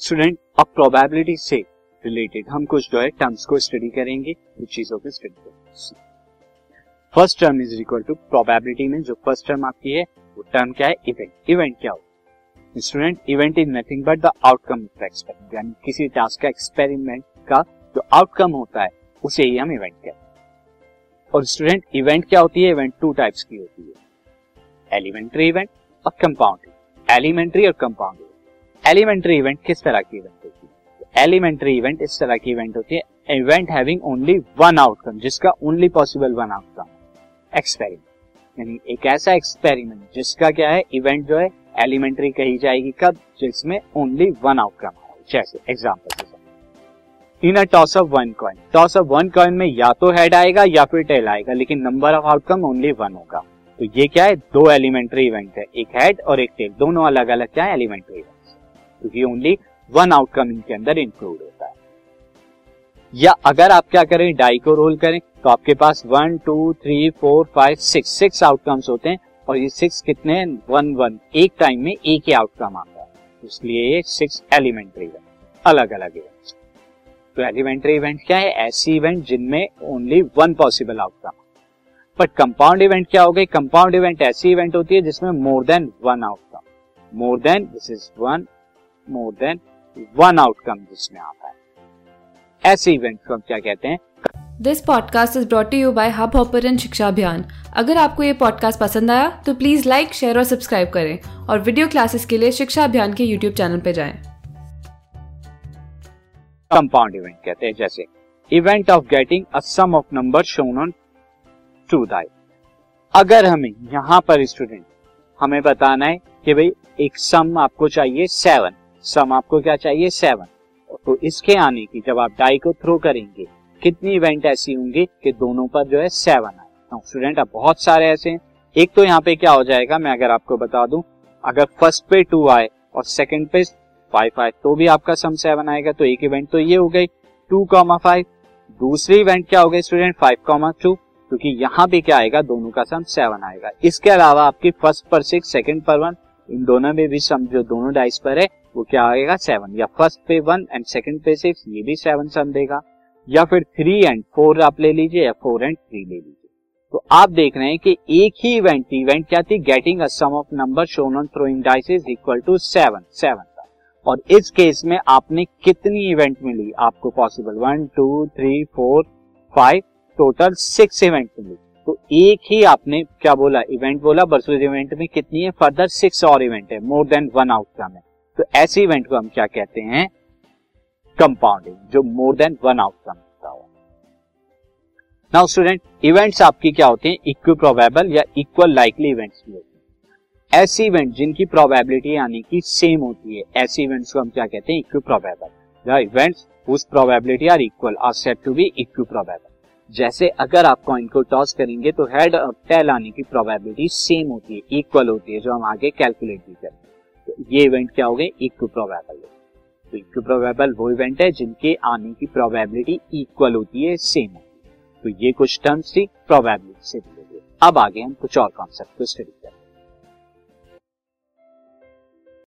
Student अब probability से related हम कुछ जो है टर्म्स को स्टडी करेंगे, कुछ चीज़ों को स्टडी करेंगे। First term is equal to probability में जो फ़र्स्ट टर्म आपकी है, वो टर्म क्या है? इवेंट इवेंट क्या होता student event is nothing but the outcome of experiment यानी किसी टास्क का एक्सपेरिमेंट का जो आउटकम होता है, उसे ही हम इवेंट कहते हैं। और स्टूडेंट इवेंट क्या होती है? इवेंट टू टाइप्स की होती है। एलिमेंट्री इवेंट और कंपाउंड एलिमेंट्री और कंपाउंड एलिमेंट्री इवेंट किस तरह की इवेंट होती है? एलिमेंट्री इवेंट इस तरह की इवेंट होती है event having only one outcome जिसका only possible one outcome experiment यानी एक ऐसा एक्सपेरिमेंट जिसका क्या है? इवेंट जो है एलिमेंट्री कही जाएगी कब? जिसमें ओनली वन आउटकम जैसे example in a toss of one coin toss of one coin में या तो हेड आएगा या फिर टेल आएगा, लेकिन number of outcome only one होगा। तो ये क्या है? दो एलिमेंट्री इवेंट है, एक हेड और एक टेल दोनों अलग अलग क्या है? एलिमेंट्री इवेंट क्योंकि ओनली वन आउटकम इनके अंदर इंक्लूड होता है। या अगर आप क्या करें डाई को रोल करें तो आपके पास one two three four five six six outcomes होते हैं, और ये सिक्स कितने वन वन एक टाइम में एक ही आउटकम आता है। इसलिए ये सिक्स एलिमेंट्री अलग अलग इवेंट तो एलिमेंट्री इवेंट क्या है? ऐसी इवेंट जिनमें only one possible outcome but compound event क्या हो गई? कंपाउंड इवेंट ऐसी इवेंट होती है जिसमें more than one outcome more than this is one more than one outcome जिसमें आता है। ऐसे इवेंट को हम क्या कहते हैं? This podcast is brought you by Hubhopper Shiksha Abhiyan अगर आपको ये पॉडकास्ट पसंद आया तो प्लीज़ लाइक शेयर और सब्सक्राइब करें और वीडियो क्लासेस के लिए शिक्षा अभियान के यूट्यूब चैनल पर जाएँ। कंपाउंड इवेंट कहते हैं जैसे event of getting a sum of number shown on two dice अगर हमें यहाँ पर स्टूडेंट हमें बताना है कि भाई एक सम आपको चाहिए सेवन सम आपको क्या चाहिए? सेवन तो इसके आने की जब आप डाई को थ्रो करेंगे, कितनी इवेंट ऐसी होंगी कि दोनों पर जो है सेवन आए? स्टूडेंट अब बहुत सारे ऐसे हैं। एक तो यहाँ पे क्या हो जाएगा? मैं अगर आपको बता दूँ, अगर फ़र्स्ट पे टू आए और सेकंड पे फाइव आए तो भी आपका सम सेवन आएगा। तो एक इवेंट तो ये हो गई टू कॉमा फाइव दूसरी इवेंट क्या हो गई स्टूडेंट फाइव कॉमा टू क्योंकि यहाँ पे क्या आएगा? दोनों का सम सेवन आएगा। इसके अलावा आपकी फ़र्स्ट पर सिक्स सेकंड पर वन इन दोनों में भी सम, जो दोनों डाइस पर है, वो क्या आएगा? सेवन या फ़र्स्ट पे वन एंड सेकंड पे सिक्स ये भी सेवन सम देगा। या फिर थ्री एंड फोर आप ले लीजिए, या फोर एंड थ्री ले लीजिए। तो आप देख रहे हैं कि एक ही इवेंट इवेंट क्या थी? Getting a sum of number shown on throwing dice is equal to seven seven और इस केस में आपने कितनी इवेंट मिली? आपको possible one two three four five total six event मिली। तो एक ही आपने क्या बोला? इवेंट बोला वर्सेस इवेंट में कितनी है? फर्दर सिक्स और इवेंट है मोर देन वन आउटकम है। तो ऐसे इवेंट को हम क्या कहते हैं? कंपाउंडिंग जो मोर देन वन आउटकम होता हो। नाउ स्टूडेंट इवेंट्स आपकी क्या होते हैं? इक्वल प्रोबेबल या इक्वल लाइकली इवेंट्स भी होते हैं। ऐसे इवेंट जिनकी प्रोबेबिलिटी यानी कि सेम होती है, ऐसे इवेंट्स को हम क्या कहते हैं? Equal probable the events whose probability are equal are said to be equal probable जैसे अगर आप कॉइन को टॉस करेंगे तो हेड और टेल आने की प्रोबेबिलिटी सेम होती है इक्वल होती है, जो हम आगे कैलकुलेट भी करेंगे तो ये इवेंट क्या हो गए? इक्व प्रोबेबल तो इक्व प्रोबेबल वो इवेंट है जिनके आने की प्रोबेबिलिटी इक्वल होती है सेम होती है। तो ये कुछ टर्म्स थी प्रोबेबिलिटी से रिलेटेड अब आगे हम कुछ और कॉन्सेप्ट को स्टडी